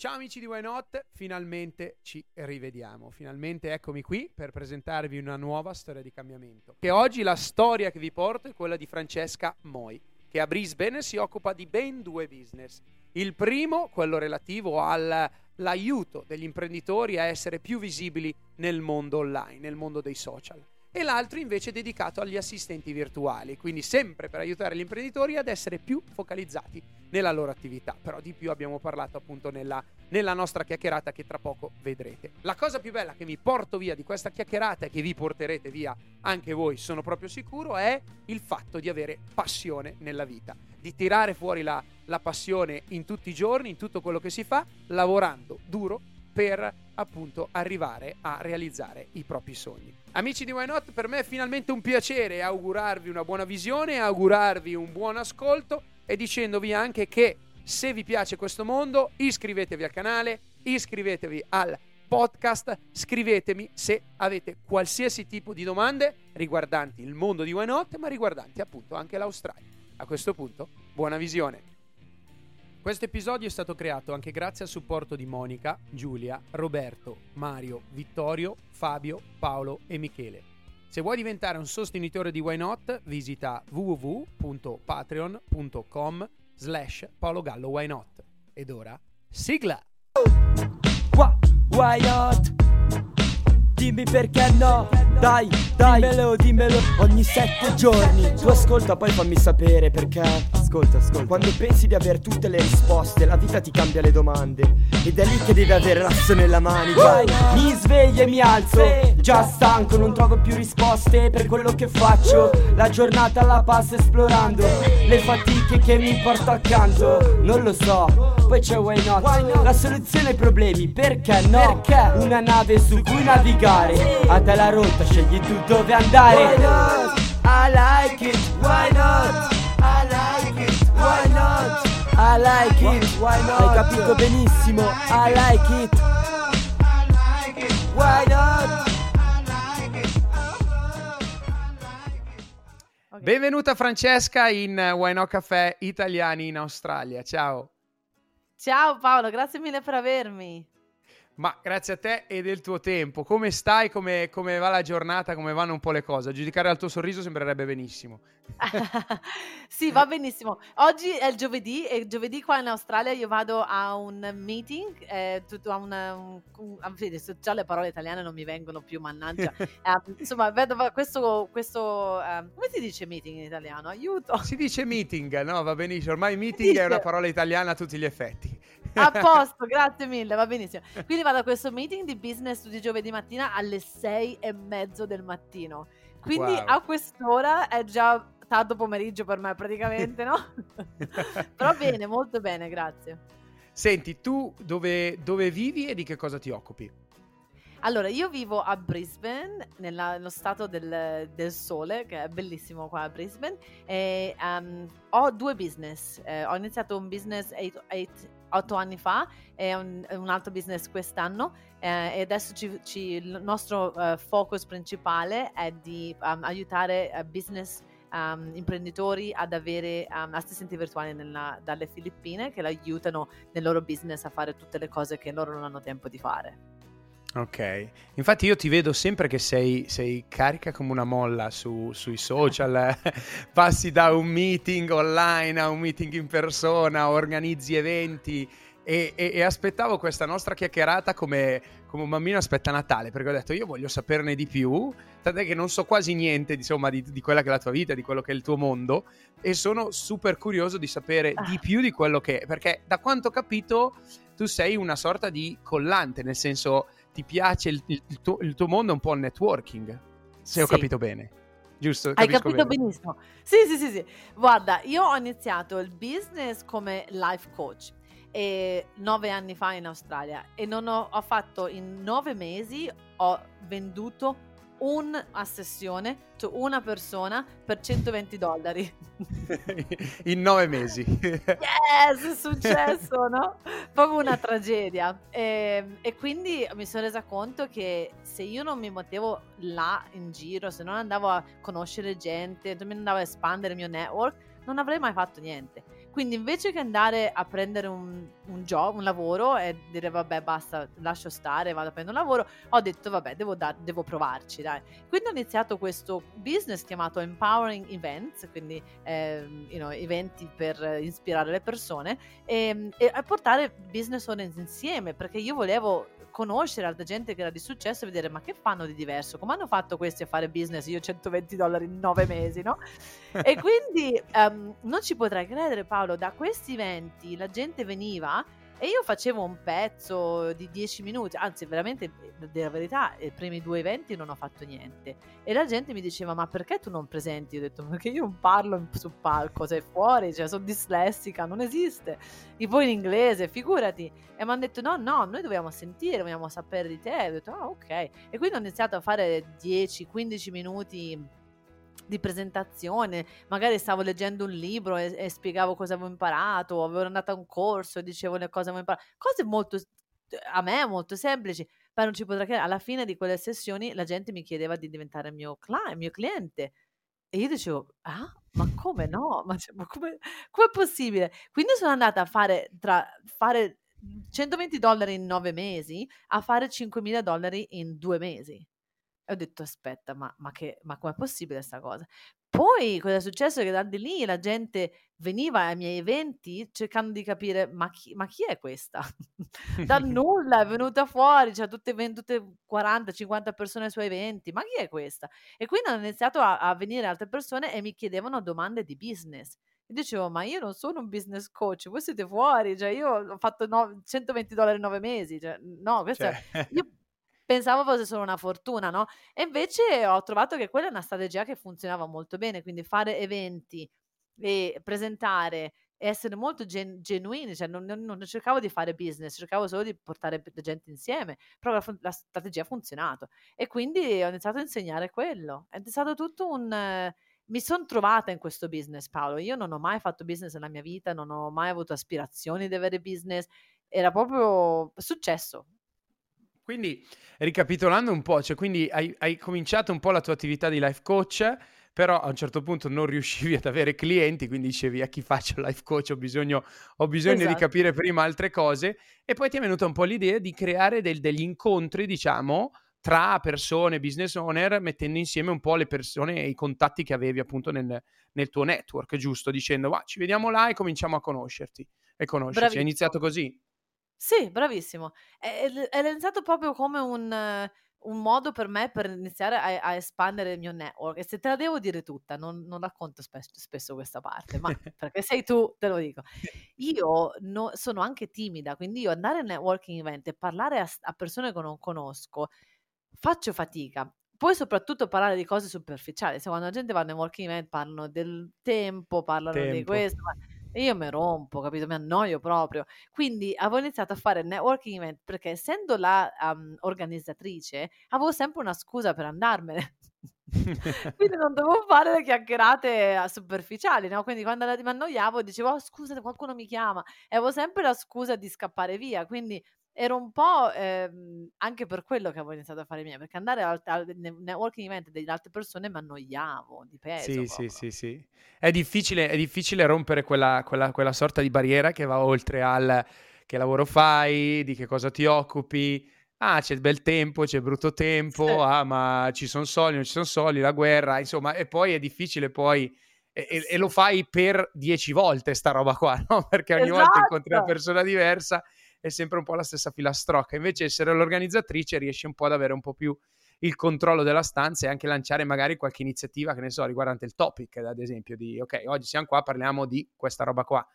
Ciao amici di Why Not, finalmente ci rivediamo. Finalmente eccomi qui per presentarvi una nuova storia di cambiamento. Che oggi la storia che vi porto è quella di Francesca Moi, che a Brisbane si occupa di ben due business. Il primo, quello relativo all'aiuto degli imprenditori a essere più visibili nel mondo online, nel mondo dei social e l'altro invece dedicato agli assistenti virtuali, quindi sempre per aiutare gli imprenditori ad essere più focalizzati nella loro attività. Però di più abbiamo parlato appunto nella, nella nostra chiacchierata che tra poco vedrete. La cosa più bella che mi porto via di questa chiacchierata e che vi porterete via anche voi, sono proprio sicuro, è il fatto di avere passione nella vita, di tirare fuori la, la passione in tutti i giorni, in tutto quello che si fa, lavorando duro per appunto arrivare a realizzare i propri sogni. Amici di Why Not, per me è finalmente un piacere augurarvi una buona visione, augurarvi un buon ascolto e dicendovi anche che se vi piace questo mondo iscrivetevi al canale, iscrivetevi al podcast, scrivetemi se avete qualsiasi tipo di domande riguardanti il mondo di Why Not, ma riguardanti appunto anche l'Australia. A questo punto, buona visione! Questo episodio è stato creato anche grazie al supporto di Monica, Giulia, Roberto, Mario, Vittorio, Fabio, Paolo e Michele. Se vuoi diventare un sostenitore di Why Not, visita www.patreon.com slash paologallo Why Not. Ed ora, sigla! Why not? Dimmi perché no Dai, dai, dimmelo, dimmelo Ogni sette giorni Tu ascolta poi fammi sapere perché Ascolta, ascolta. Quando pensi di avere tutte le risposte La vita ti cambia le domande. Ed è lì che devi avere l'asso nella manica Mi sveglio e mi alzo. Già stanco, non trovo più risposte Per quello che faccio. La giornata la passo esplorando Le fatiche che mi porto accanto. Non lo so poi c'è Why Not? La soluzione ai problemi, perché no? Perché? Una nave su cui navigare. A te la rotta, scegli tu dove andare. Why not? I like it, why not? I like it, why not? I like it, why not? Hai capito benissimo, I like it Why not? Benvenuta Francesca in Why Not Caffè Italiani in Australia. Ciao. Ciao Paolo, grazie mille per avermi. Ma grazie a te e del tuo tempo. Come stai? Come, come, va la giornata? Come vanno un po' le cose? A giudicare dal tuo sorriso sembrerebbe benissimo. sì, va benissimo. Oggi è il giovedì e giovedì qua in Australia io vado a un meeting, eh, tutto a una, un, un, adesso già le parole italiane non mi vengono più, mannaggia. eh, insomma, vedo questo, questo eh, come si dice meeting in italiano? Aiuto. Si dice meeting, no? Va benissimo. Ormai meeting è una parola italiana a tutti gli effetti. A posto, grazie mille, va benissimo. Quindi vado a questo meeting di business di giovedì mattina alle sei e mezzo del mattino. Quindi wow. a quest'ora è già tardo pomeriggio per me praticamente, no? Però bene, molto bene, grazie. Senti, tu dove, dove vivi e di che cosa ti occupi? Allora, io vivo a Brisbane, nella, nello stato del, del, sole, che è bellissimo qua a Brisbane, e um, ho due business. Eh, ho iniziato un business eight, eight, otto anni fa e un, un altro business quest'anno eh, e adesso ci, ci, il nostro uh, focus principale è di um, aiutare uh, business Um, imprenditori ad avere um, assistenti virtuali nella, dalle Filippine che aiutano nel loro business a fare tutte le cose che loro non hanno tempo di fare. Ok, infatti io ti vedo sempre che sei, sei carica come una molla su, sui social, passi da un meeting online a un meeting in persona, organizzi eventi e, e, e aspettavo questa nostra chiacchierata come, come, un bambino aspetta Natale perché ho detto io voglio saperne di più, tant'è che non so quasi niente insomma, di, di, quella che è la tua vita, di quello che è il tuo mondo e sono super curioso di sapere ah. di più di quello che è perché da quanto ho capito tu sei una sorta di collante, nel senso ti piace il, il, il, tuo, il tuo, mondo è un po' il networking, se sì. ho capito bene. Giusto? Hai capito bene. benissimo. Sì, sì, sì, sì. Guarda, io ho iniziato il business come life coach e nove anni fa in Australia e non ho, ho fatto in nove mesi ho venduto una sessione, cioè una persona per 120 dollari. In nove mesi. yes, è successo, no? Proprio una tragedia. E, ehm, e, quindi mi sono resa conto che se io non mi mettevo là in giro, se non andavo a conoscere gente, non andavo a espandere il mio network, non avrei mai fatto niente. Quindi invece che andare a prendere un, un job, un lavoro e dire vabbè basta, lascio stare, vado a prendere un lavoro, ho detto vabbè devo, da- devo provarci, dai. Quindi ho iniziato questo business chiamato Empowering Events, quindi eh, you know, eventi per ispirare le persone e, e portare business owners insieme, perché io volevo conoscere altra gente che era di successo e vedere ma che fanno di diverso, come hanno fatto questi a fare business, io 120 dollari in nove mesi, no? e quindi um, non ci potrai credere Paolo, da questi eventi la gente veniva e io facevo un pezzo di 10 minuti, anzi veramente, della verità, i primi due eventi non ho fatto niente. E la gente mi diceva, ma perché tu non presenti? Io ho detto, perché io non parlo sul palco, sei fuori, cioè sono dislessica, non esiste. E poi in inglese, figurati. E mi hanno detto, no, no, noi dobbiamo sentire, dobbiamo sapere di te. E ho detto, ah, ok. E quindi ho iniziato a fare 10-15 minuti di presentazione, magari stavo leggendo un libro e, e spiegavo cosa avevo imparato, o avevo andato a un corso e dicevo le cose avevo imparato, cose molto a me molto semplici, ma non ci potrà credere. Alla fine di quelle sessioni la gente mi chiedeva di diventare mio, client, mio cliente e io dicevo, ah, ma come no? Ma, cioè, ma come è possibile? Quindi sono andata a fare tra fare 120 dollari in nove mesi a fare 5.000 dollari in due mesi. E ho detto: "Aspetta, ma ma che ma com'è possibile sta cosa?" Poi cosa è successo? Che da di lì la gente veniva ai miei eventi cercando di capire: "Ma chi ma chi è questa?" Dal nulla è venuta fuori, cioè tutte tutte 40, 50 persone ai suoi eventi: "Ma chi è questa?" E quindi hanno iniziato a a venire altre persone e mi chiedevano domande di business. E dicevo: "Ma io non sono un business coach, voi siete fuori, cioè io ho fatto no 120 dollari in 9 mesi, cioè no, questo è" Cioè io pensavo fosse solo una fortuna, no, e invece ho trovato che quella è una strategia che funzionava molto bene, quindi fare eventi e presentare e essere molto gen genuini, cioè non non non cercavo di fare business, cercavo solo di portare p gente insieme, però la la strategia ha funzionato e quindi ho iniziato a insegnare quello. È stato tutto un mi son trovata in questo business Paolo, io non ho mai fatto business nella mia vita, non ho mai avuto aspirazioni di avere business, era proprio successo. Quindi, ricapitolando un po', cioè quindi hai, hai cominciato un po' la tua attività di life coach, però a un certo punto non riuscivi ad avere clienti, quindi dicevi a chi faccio life coach ho bisogno, ho bisogno esatto. di capire prima altre cose e poi ti è venuta un po' l'idea di creare del, degli incontri, diciamo, tra persone, business owner, mettendo insieme un po' le persone e i contatti che avevi appunto nel, nel tuo network, giusto? Dicendo, va, ci vediamo là e cominciamo a conoscerti e conoscerci. Bravissimo. È iniziato così? Sì, bravissimo. È è proprio come un un modo per me per iniziare a a espandere il mio network e se te la devo dire tutta, non non racconto spes spesso questa parte, ma perché sei tu, te lo dico. Io no sono anche timida, quindi io andare al networking event e parlare a a persone che non conosco, faccio fatica. Poi soprattutto parlare di cose superficiali, se quando la gente va al networking event parlano del tempo, parlano di questo, e io me rompo, capito? Mi annoio proprio. Quindi avevo iniziato a fare networking event perché essendo la, uhm, organizzatrice, avevo sempre una scusa per andarmene. Quindi non dovevo fare le chiacchierate a superficiali, no, quindi quando mi annoiavo dicevo: "Oh scusate qualcuno mi chiama" e avevo sempre la scusa di scappare via. Quindi ero un po', ehm, anche per quello che avevo iniziato a fare miei, perché andare al al ne networking event delle altre persone m'annoiavo di peso Sì, sì, sì, sì. È difficile è difficile rompere quella quella quella sorta di barriera che va oltre al: che lavoro fai, di che cosa ti occupi, ah c'è bel tempo, c'è brutto tempo, Sì. ah ma ci son soldi, non ci son soldi, la guerra, insomma, e poi è difficile poi e e e lo fai per 10 volte sta roba qua, no, perché ogni volta incontri una Esatto! persona diversa, è sempre un po' la stessa filastrocca. Invece essere l'organizzatrice riesci un po' ad avere un po' più il controllo della stanza e anche lanciare magari qualche iniziativa, che ne so, riguardante il topic, ad esempio, di: "Okay, oggi siam qua, parliamo di questa roba qua."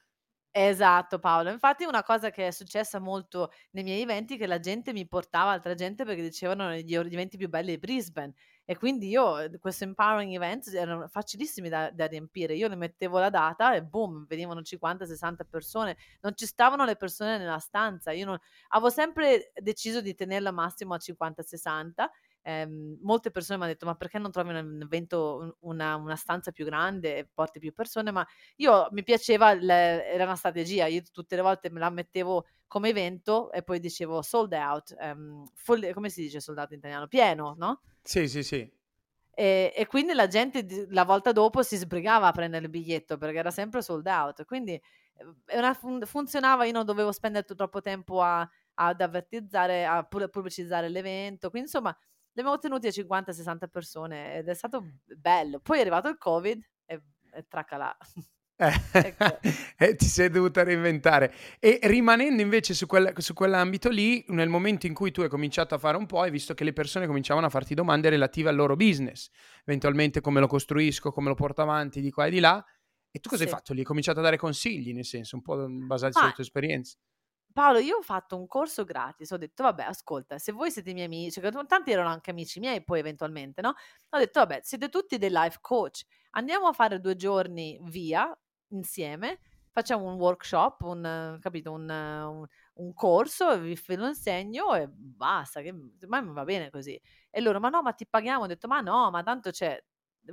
Esatto Paolo. Infatti una cosa che è successa molto nei miei eventi, che la gente mi portava altra gente perché dicevano gli eventi più belli di Brisbane e quindi io ehm, questo empowering events erano facilissimi da da riempire. Io ne mettevo la data e boom, venivano 50, 60 persone. Non ci stavano le persone nella stanza. Io non avevo sempre deciso di tenerla massimo a 50, 60. Ehm, molte persone m'han detto: "Ma perché non trovi un evento un una una stanza più grande e porti più persone?" Ma io mi piaceva il era una strategia. Io tutte le volte me la mettevo come evento e poi dicevo sold out, ehm, full come si dice sold out in italiano? Pieno, no? Sì, sì, sì. E e quindi la gente la volta dopo si sbrigava a prendere il biglietto perché era sempre sold out. Quindi una, funzionava, io non dovevo spendere troppo tempo a, ad avvertizzare, a pubblicizzare l'evento, quindi insomma li abbiamo tenuti a 50-60 persone ed è stato bello. Poi è arrivato il Covid e, e tracalà. Eh, ecco. eh, ti sei dovuta reinventare. E rimanendo invece su, quel, su, quell'ambito lì, nel momento in cui tu hai cominciato a fare un po', hai visto che le persone cominciavano a farti domande relative al loro business, eventualmente come lo costruisco, come lo porto avanti di qua e di là. E tu cosa sì. hai fatto lì? Hai cominciato a dare consigli, nel senso, un po' basati sulle tue esperienze. Paolo, io ho fatto un corso gratis, ho detto, vabbè, ascolta, se voi siete miei amici, che tanti erano anche amici miei poi eventualmente, no? Ho detto, vabbè, siete tutti dei life coach, andiamo a fare due giorni via, insieme, facciamo un workshop, un, capito, un, un, un corso, vi lo insegno e basta, che ma va bene così. E loro, ma no, ma ti paghiamo? Ho detto, ma no, ma tanto c'è,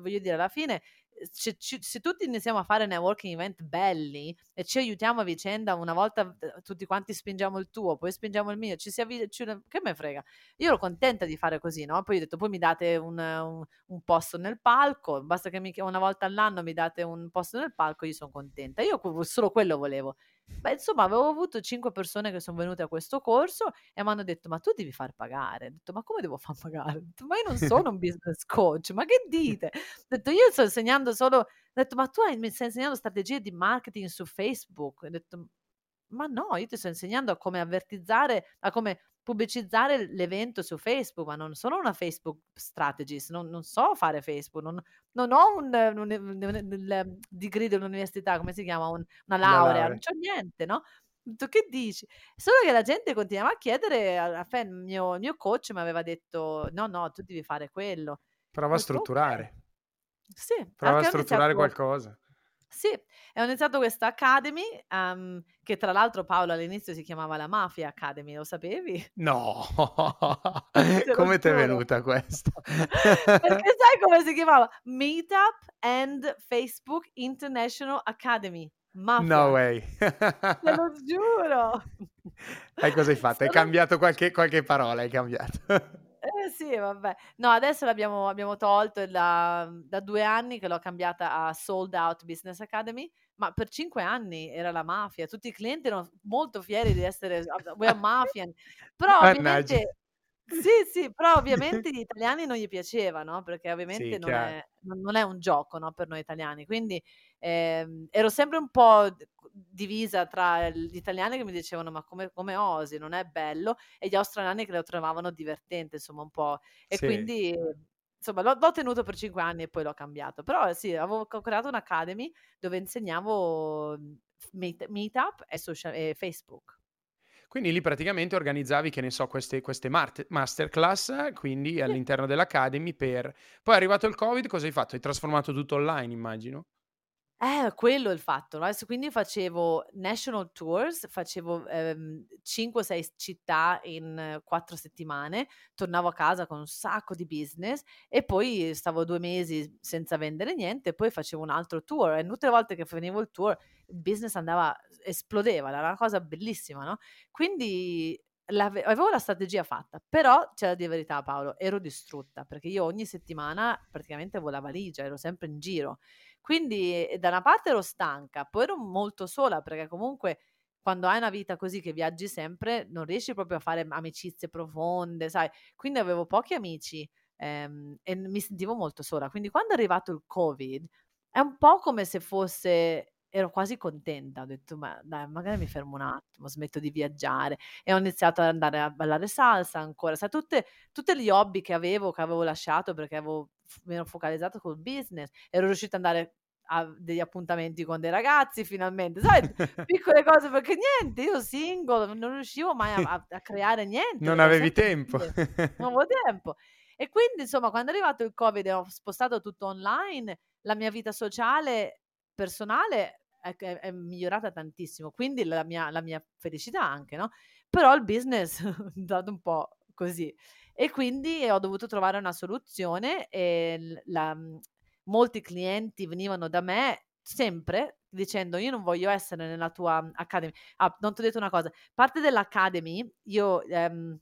voglio dire, alla fine se, se, tutti iniziamo a fare networking event belli e ci aiutiamo a vicenda, una volta tutti quanti spingiamo il tuo, poi spingiamo il mio, ci si avvicina, che me frega. Io ero contenta di fare così, no? Poi ho detto, poi mi date un, un, un posto nel palco, basta che mi, una volta all'anno mi date un posto nel palco, io sono contenta. Io solo quello volevo. Beh, insomma, avevo avuto cinque persone che sono venute a questo corso e mi hanno detto: Ma tu devi far pagare. Ho detto: Ma come devo far pagare? Detto, ma io non sono un business coach, ma che dite? Ho detto: Io sto insegnando solo. Ho detto: Ma tu hai, mi stai insegnando strategie di marketing su Facebook? Ho detto: Ma no, io ti sto insegnando a come avvertizzare, a come pubblicizzare l'evento su Facebook, ma non sono una Facebook strategist, non, non so fare Facebook, non, non ho un, un, un, un, degree dell'università, come si chiama, una laurea, laurea. non c'ho niente, no? Tu che dici? Solo che la gente continuava a chiedere, fine il mio, mio coach mi aveva detto no, no, tu devi fare quello. Prova a strutturare. Sì. Prova a strutturare qualcosa. Sì, e ho iniziato questa Academy, um, che tra l'altro Paolo all'inizio si chiamava la Mafia Academy, lo sapevi? No, come ti è venuta questa? Perché sai come si chiamava? Meetup and Facebook International Academy. Mafia. No way. Te lo giuro. E cosa hai fatto? Hai cambiato qualche, qualche parola, hai cambiato. Eh sì, vabbè. No, adesso l'abbiamo abbiamo tolto da, da due anni che l'ho cambiata a Sold Out Business Academy, ma per cinque anni era la mafia. Tutti i clienti erano molto fieri di essere we're mafian. Però ovviamente sì, sì, però ovviamente gli italiani non gli piaceva, no? Perché ovviamente sì, non, è, non, è, un gioco no? per noi italiani. Quindi ehm, ero sempre un po' divisa tra gli italiani che mi dicevano ma come, come, osi, non è bello, e gli australiani che lo trovavano divertente, insomma un po'. E sì. quindi insomma l'ho, l'ho, tenuto per cinque anni e poi l'ho cambiato. Però sì, avevo creato un'academy dove insegnavo mhmm, meet, Meetup e, social, e Facebook. Quindi lì praticamente organizzavi, che ne so, queste, queste masterclass, quindi all'interno dell'Academy per... Poi è arrivato il Covid, cosa hai fatto? Hai trasformato tutto online, immagino? Eh, quello è il fatto, no? Quindi facevo national tours, facevo ehm, 5-6 città in 4 settimane, tornavo a casa con un sacco di business e poi stavo due mesi senza vendere niente, poi facevo un altro tour e tutte le volte che finivo il tour il business andava, esplodeva, era una cosa bellissima, no? Quindi avevo la strategia fatta, però c'è la verità Paolo, ero distrutta perché io ogni settimana praticamente avevo la valigia, ero sempre in giro quindi da una parte ero stanca, poi ero molto sola perché comunque quando hai una vita così che viaggi sempre non riesci proprio a fare amicizie profonde, sai? Quindi avevo pochi amici ehm, e mi sentivo molto sola. Quindi quando è arrivato il Covid è un po' come se fosse ero quasi contenta, ho detto ma dai, magari mi fermo un attimo, smetto di viaggiare e ho iniziato ad andare a ballare salsa ancora, sai, tutti gli hobby che avevo, che avevo lasciato perché avevo mi ero focalizzato col business, ero riuscita ad andare a degli appuntamenti con dei ragazzi finalmente, sai, piccole cose perché niente, io single, non riuscivo mai a, a creare niente. Non avevi tempo. non avevo tempo. E quindi, insomma, quando è arrivato il Covid e ho spostato tutto online, la mia vita sociale, personale è, è, è migliorata tantissimo, quindi la mia, la mia felicità anche, no? Però il business è andato un po' così. E quindi ho dovuto trovare una soluzione e la, mhmm, molti clienti venivano da me sempre dicendo io non voglio essere nella tua academy. Ah, non ti ho detto una cosa, parte dell'academy io ehm,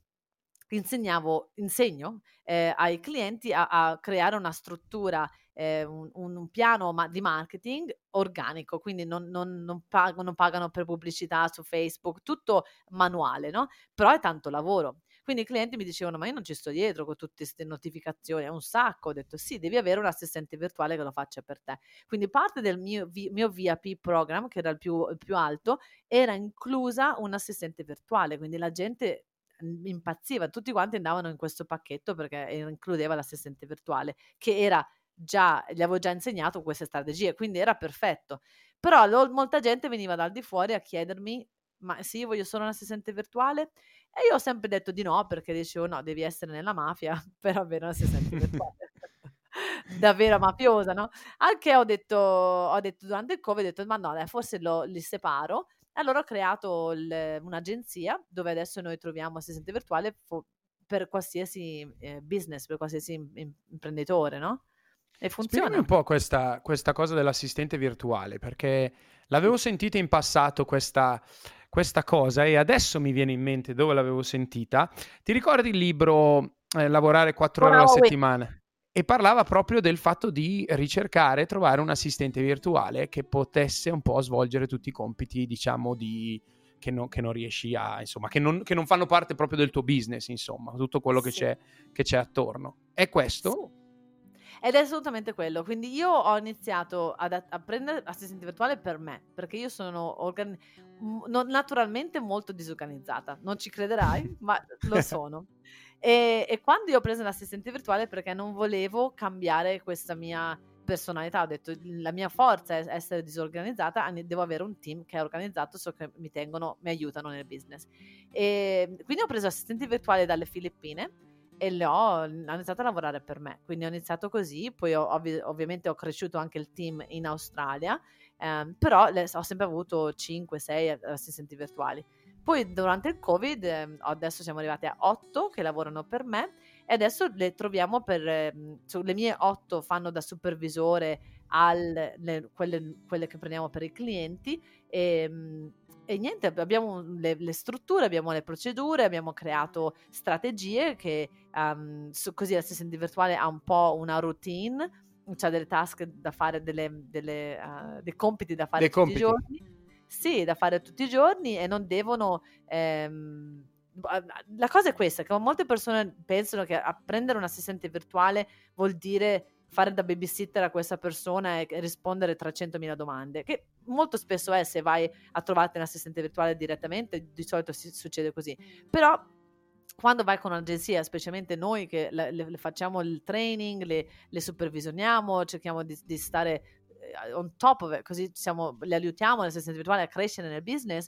insegnavo, insegno eh, ai clienti a, a, creare una struttura, eh, un, un, piano ma- di marketing organico, quindi non, non, non, pagano, non pagano per pubblicità su Facebook, tutto manuale, no? Però è tanto lavoro. Quindi i clienti mi dicevano: Ma io non ci sto dietro con tutte queste notificazioni, è un sacco. Ho detto: Sì, devi avere un assistente virtuale che lo faccia per te. Quindi parte del mio, mio VIP program, che era il più, il più alto, era inclusa un assistente virtuale. Quindi la gente mhmm, impazziva, tutti quanti andavano in questo pacchetto perché includeva l'assistente virtuale, che era già, gli avevo già insegnato queste strategie, quindi era perfetto. Però lo, molta gente veniva dal di fuori a chiedermi ma sì, voglio solo un assistente virtuale. E io ho sempre detto di no, perché dicevo no, devi essere nella mafia per avere un assistente virtuale. Davvero mafiosa, no? Anche ho detto, ho detto durante il Covid, ho detto ma no, dai, forse lo, li separo. E allora ho creato il, un'agenzia dove adesso noi troviamo assistente virtuale fo- per qualsiasi eh, business, per qualsiasi imprenditore, no? E funziona. Spiegami un po' questa, questa cosa dell'assistente virtuale, perché l'avevo sentita in passato questa questa cosa e adesso mi viene in mente dove l'avevo sentita. Ti ricordi il libro eh, Lavorare quattro ore alla settimana? E parlava proprio del fatto di ricercare e trovare un assistente virtuale che potesse un po' svolgere tutti i compiti, diciamo, di, che, non, che non riesci a, insomma, che non, che non, fanno parte proprio del tuo business, insomma, tutto quello che, c'è, che c'è attorno. È questo? Sì. Ed è assolutamente quello. Quindi io ho iniziato ad, a prendere assistente virtuale per me, perché io sono organ- non, naturalmente molto disorganizzata. Non ci crederai, ma lo sono. E, e quando io ho preso l'assistente virtuale perché non volevo cambiare questa mia personalità, ho detto la mia forza è essere disorganizzata, devo avere un team che è organizzato, so che mi tengono, mi aiutano nel business. E quindi ho preso assistenti virtuali dalle Filippine e le ho, ho iniziato a lavorare per me. Quindi ho iniziato così, poi ho, ovvi- ovviamente ho cresciuto anche il team in Australia, ehm, però le, ho sempre avuto 5-6 assistenti virtuali. Poi durante il Covid, eh, adesso siamo arrivati a 8 che lavorano per me e adesso le troviamo per, eh, le mie 8 fanno da supervisore alle quelle, quelle, che prendiamo per i clienti e, ehm, e niente, abbiamo le, le, strutture, abbiamo le procedure, abbiamo creato strategie che um, su, così l'assistente virtuale ha un po' una routine, c'ha delle task da fare, delle, delle, uh, dei compiti da fare dei tutti compiti. i giorni. Sì, da fare tutti i giorni e non devono... Ehm, la cosa è questa, che molte persone pensano che prendere un assistente virtuale vuol dire fare da babysitter a questa persona e rispondere 300.000 domande, che molto spesso è se vai a trovarti un assistente virtuale direttamente, di solito si, succede così. Però quando vai con un'agenzia, specialmente noi che le, le facciamo il training, le, le supervisioniamo, cerchiamo di, di, stare eh, on top of it, così siamo, le aiutiamo l'assistente virtuale a crescere nel business,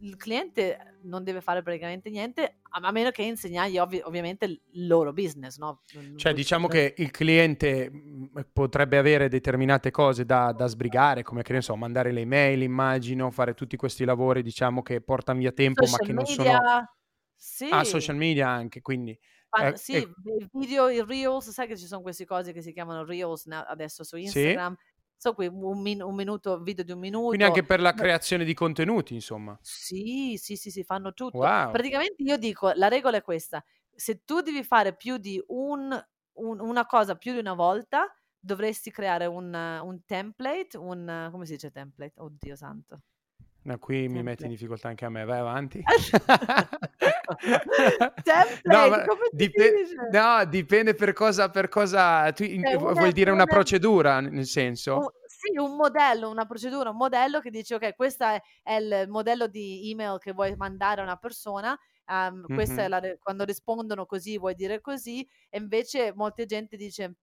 il cliente non deve fare praticamente niente a meno che insegnargli ovvi- ovviamente il loro business, no? Cioè diciamo che il cliente mm, potrebbe avere determinate cose da, da sbrigare, come che ne so, mandare le email, immagino, fare tutti questi lavori diciamo che portano via tempo social ma che media, non sono... Sì. Ah, social media anche, quindi... Eh, sì, eh... il video, i reels, sai che ci sono queste cose che si chiamano reels adesso su Instagram? Sì so qui un, min- un, minuto, video di un minuto. Quindi anche per la creazione di contenuti, insomma. Sì, sì, sì, sì, fanno tutto. Wow. Praticamente io dico, la regola è questa, se tu devi fare più di un, un, una cosa più di una volta, dovresti creare un, un template, un, come si dice template? Oddio santo. No, qui mi metti in difficoltà anche a me, vai avanti. Template, no, dip- no, dipende per cosa, per cosa tu, in, vuoi dire una procedura, nel senso? Un, sì, un modello, una procedura, un modello che dice, ok, questo è, è il modello di email che vuoi mandare a una persona, um, mm-hmm. è la, quando rispondono così vuoi dire così, e invece molta gente dice,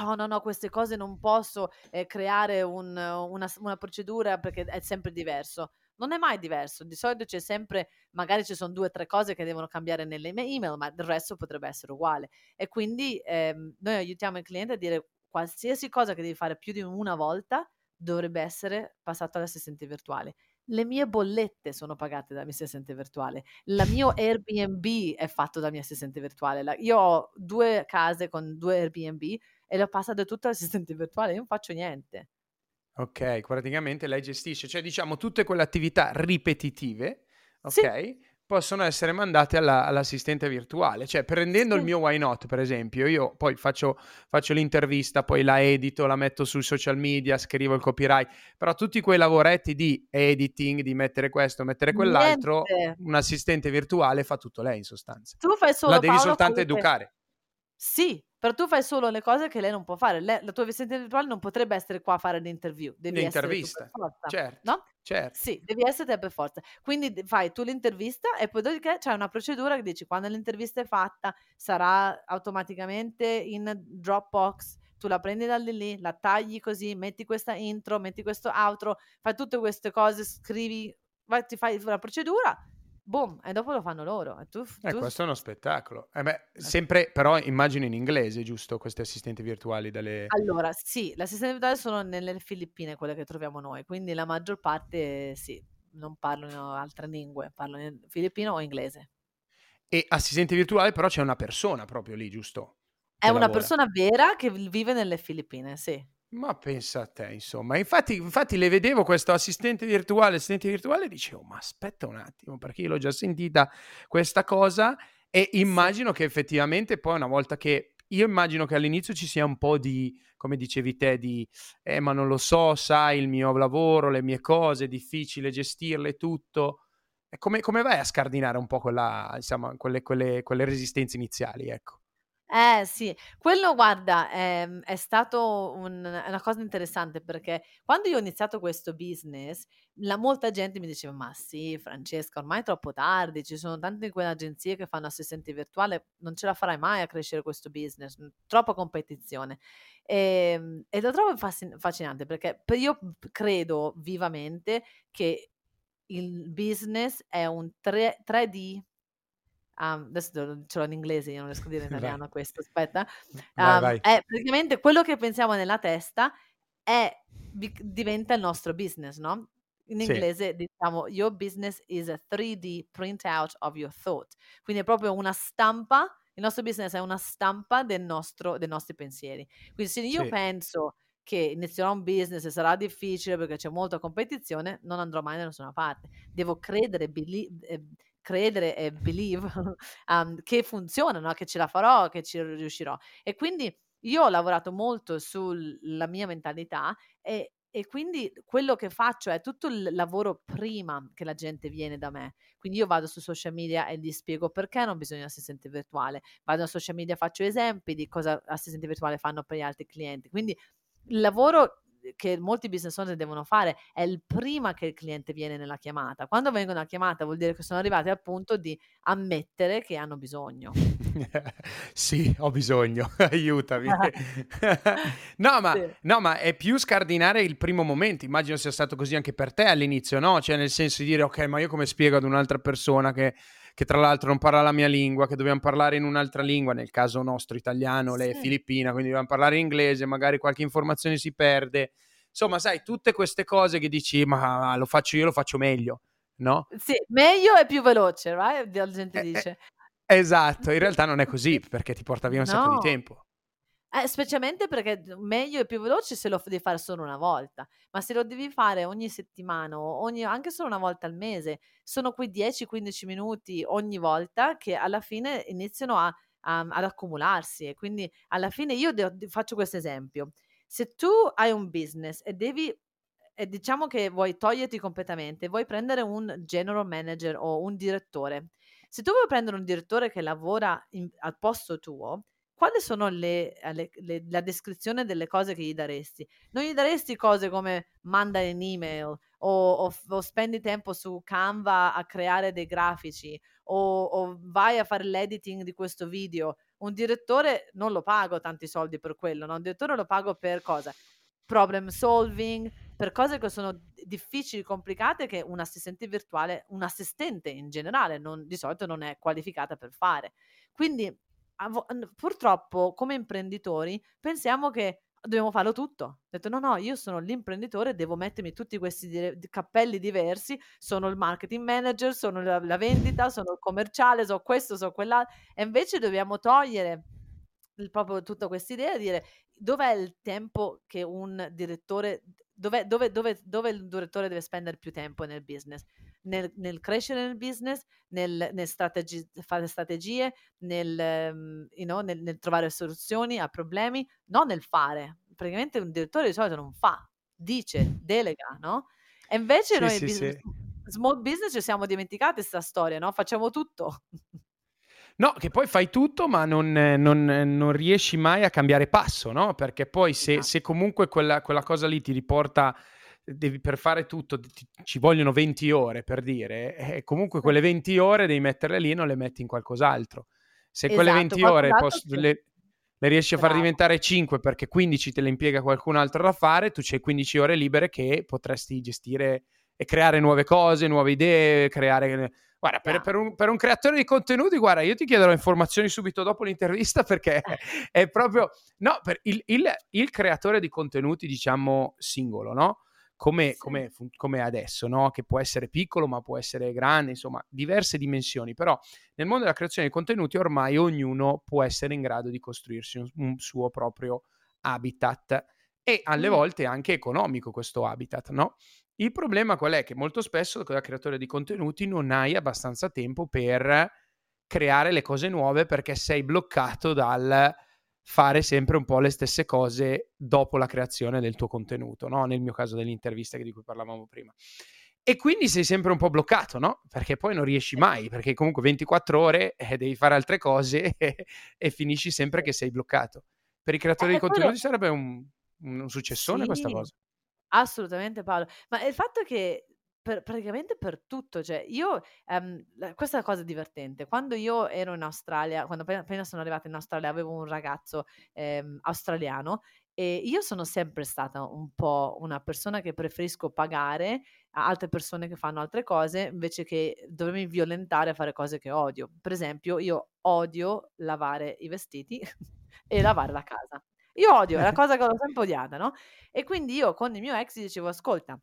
oh no, no, queste cose non posso eh, creare un, una, una procedura perché è sempre diverso. Non è mai diverso, di solito c'è sempre, magari ci sono due o tre cose che devono cambiare nelle email, ma il resto potrebbe essere uguale. E quindi ehm, noi aiutiamo il cliente a dire qualsiasi cosa che devi fare più di una volta dovrebbe essere passato all'assistente virtuale. Le mie bollette sono pagate dal mio assistente virtuale. Il mio Airbnb è fatto dal mio assistente virtuale. La, io ho due case con due Airbnb e le ho passate tutte all'assistente virtuale. Io non faccio niente. Ok, praticamente lei gestisce, cioè diciamo tutte quelle attività ripetitive, ok? Sì. possono essere mandate alla, all'assistente virtuale. Cioè, prendendo sì. il mio Why Not, per esempio, io poi faccio, faccio, l'intervista, poi la edito, la metto sui social media, scrivo il copyright, però tutti quei lavoretti di editing, di mettere questo, mettere quell'altro, Niente. un assistente virtuale fa tutto lei in sostanza. Tu fai solo La devi Paolo, soltanto educare. Sì, però tu fai solo le cose che lei non può fare. Lei, la tua assistente virtuale non potrebbe essere qua a fare l'interview. Devi L'intervista, essere forza, certo, no? certo. Sì, devi essere te per forza. Quindi fai tu l'intervista e poi dopodiché c'è una procedura che dici quando l'intervista è fatta sarà automaticamente in Dropbox. Tu la prendi da lì, la tagli così, metti questa intro, metti questo outro, fai tutte queste cose, scrivi, vai, ti fai la procedura boom, e dopo lo fanno loro. E tu, eh, tu... questo è uno spettacolo. Eh beh, eh. sempre però immagino in inglese, giusto? Questi assistenti virtuali dalle... Allora, sì, le assistenti virtuali sono nelle Filippine, quelle che troviamo noi, quindi la maggior parte sì, non parlano altre lingue, parlano filippino o inglese. E assistente virtuale però c'è una persona proprio lì, giusto? È una lavora. persona vera che vive nelle Filippine, sì. Ma pensa a te, insomma. Infatti, infatti le vedevo questo assistente virtuale, assistente virtuale, e dicevo, ma aspetta un attimo, perché io l'ho già sentita questa cosa e immagino che effettivamente poi una volta che... Io immagino che all'inizio ci sia un po' di, come dicevi te, di, eh, ma non lo so, sai, il mio lavoro, le mie cose, è difficile gestirle tutto. E come, come vai a scardinare un po' quella, insomma, quelle, quelle, quelle resistenze iniziali, ecco? Eh sì, quello guarda, ehm, è stato un è una cosa interessante perché quando io ho iniziato questo business, la molta gente mi diceva: "Ma sì, Francesca, ormai è troppo tardi, ci sono tante di quelle agenzie che fanno assistenti virtuale, non ce la farai mai a crescere questo business, troppa competizione". Ehm, e lo trovo fascin perché per io credo vivamente che il business è un tre 3D Um, adesso ce l'ho in inglese, io non riesco a dire in italiano vai. questo, aspetta. Vai, um, vai. È praticamente quello che pensiamo nella testa è, diventa il nostro business, no? In inglese sì. diciamo your business is a 3D printout of your thought. Quindi è proprio una stampa, il nostro business è una stampa del nostro, dei nostri pensieri. Quindi se io sì. penso che inizierò un business e sarà difficile perché c'è molta competizione, non andrò mai da nessuna parte. Devo credere, believe, eh, credere e believe um, che funziona, no? che ce la farò, che ci riuscirò. E quindi io ho lavorato molto sulla mia mentalità e, e quindi quello che faccio è tutto il lavoro prima che la gente viene da me. Quindi io vado su social media e gli spiego perché non bisogna assistente virtuale. Vado su social media, faccio esempi di cosa assistenti virtuali fanno per gli altri clienti. Quindi il lavoro che molti business owner devono fare è il prima che il cliente viene nella chiamata. Quando vengono a chiamata vuol dire che sono arrivati al punto di ammettere che hanno bisogno. sì, ho bisogno, aiutami. no, ma, sì. no, ma è più scardinare il primo momento. Immagino sia stato così anche per te all'inizio, no? Cioè nel senso di dire, ok, ma io come spiego ad un'altra persona che che tra l'altro non parla la mia lingua, che dobbiamo parlare in un'altra lingua, nel caso nostro italiano, lei è filippina, quindi dobbiamo parlare inglese, magari qualche informazione si perde. Insomma, sai, tutte queste cose che dici, ma lo faccio io, lo faccio meglio, no? Sì, meglio e più veloce, right? la gente eh, dice. Eh, esatto, in realtà non è così, perché ti porta via un no. sacco di tempo. Eh, specialmente perché meglio e più veloce se lo devi fare solo una volta, ma se lo devi fare ogni settimana ogni, anche solo una volta al mese, sono quei 10-15 minuti ogni volta che alla fine iniziano a, a, ad accumularsi e quindi alla fine io de- faccio questo esempio. Se tu hai un business e devi e diciamo che vuoi toglierti completamente, vuoi prendere un general manager o un direttore. Se tu vuoi prendere un direttore che lavora in, al posto tuo, quali sono le, eh, le, le, la descrizione delle cose che gli daresti? Non gli daresti cose come manda un'email o, o, o spendi tempo su Canva a creare dei grafici o, o vai a fare l'editing di questo video. Un direttore non lo pago tanti soldi per quello, no? un direttore lo pago per cosa? Problem solving, per cose che sono difficili, complicate, che un assistente virtuale, un assistente in generale, non, di solito non è qualificata per fare. Quindi purtroppo come imprenditori pensiamo che dobbiamo farlo tutto. Ho detto no, no, io sono l'imprenditore, devo mettermi tutti questi di- cappelli diversi, sono il marketing manager, sono la, la vendita, sono il commerciale, so questo, so quell'altro. E invece dobbiamo togliere il, proprio tutta questa idea e dire dov'è il tempo che un direttore, dove, dove, dove, dove il direttore deve spendere più tempo nel business? Nel, nel crescere nel business, nel, nel strategi- fare strategie, nel, um, you know, nel, nel trovare soluzioni a problemi, non nel fare. Praticamente un direttore di solito non fa, dice, delega, no? E invece Sì, noi sì, business, sì. small business ci siamo dimenticati questa storia, no? Facciamo tutto. No, che poi fai tutto, ma non, non- non riesci mai a cambiare passo, no? Perché poi se, Esatto. se comunque quella, quella cosa lì ti riporta, devi, per fare tutto, ti- ci vogliono 20 ore per dire, e comunque quelle 20 ore devi metterle lì e non le metti in qualcos'altro. Se quelle Esatto, 20 ore qualcos'altro poss- sì. le, le riesci a far diventare 5 perché 15 te le impiega qualcun altro da fare, tu c'hai 15 ore libere che potresti gestire e creare nuove cose, nuove idee, creare... Guarda, per, per un, per un creatore di contenuti, guarda, io ti chiederò informazioni subito dopo l'intervista perché è proprio... No, per il, il- il creatore di contenuti, diciamo, singolo, no? Come, Sì. come, come adesso, no? Che può essere piccolo, ma può essere grande, insomma, diverse dimensioni. Però nel mondo della creazione di contenuti ormai ognuno può essere in grado di costruirsi un, un suo proprio habitat e alle Mm. volte anche economico questo habitat, no? Il problema qual è? Che molto spesso da creatore di contenuti non hai abbastanza tempo per creare le cose nuove perché sei bloccato dal fare sempre un po' le stesse cose dopo la creazione del tuo contenuto, no? Nel mio caso dell'intervista di cui parlavamo prima. E quindi sei sempre un po' bloccato, no? Perché poi non riesci mai, perché comunque 24 ore eh, devi fare altre cose e, e finisci sempre che sei bloccato. Per i creatori Eh, di quello- contenuti sarebbe un, un successone questa Sì. cosa. Assolutamente Paolo, ma il fatto che per praticamente per tutto, cioè io la questa è la cosa divertente, quando io ero in Australia, quando appena appena sono arrivata in Australia avevo un ragazzo, ehm, australiano e io sono sempre stata un po' una persona che preferisco pagare a altre persone che fanno altre cose invece che dovermi violentare a fare cose che odio. Per esempio, io odio lavare i vestiti e lavare la casa. Io odio, è la cosa che ho sempre odiata, no? E quindi io con il mio ex dicevo: Ascolta,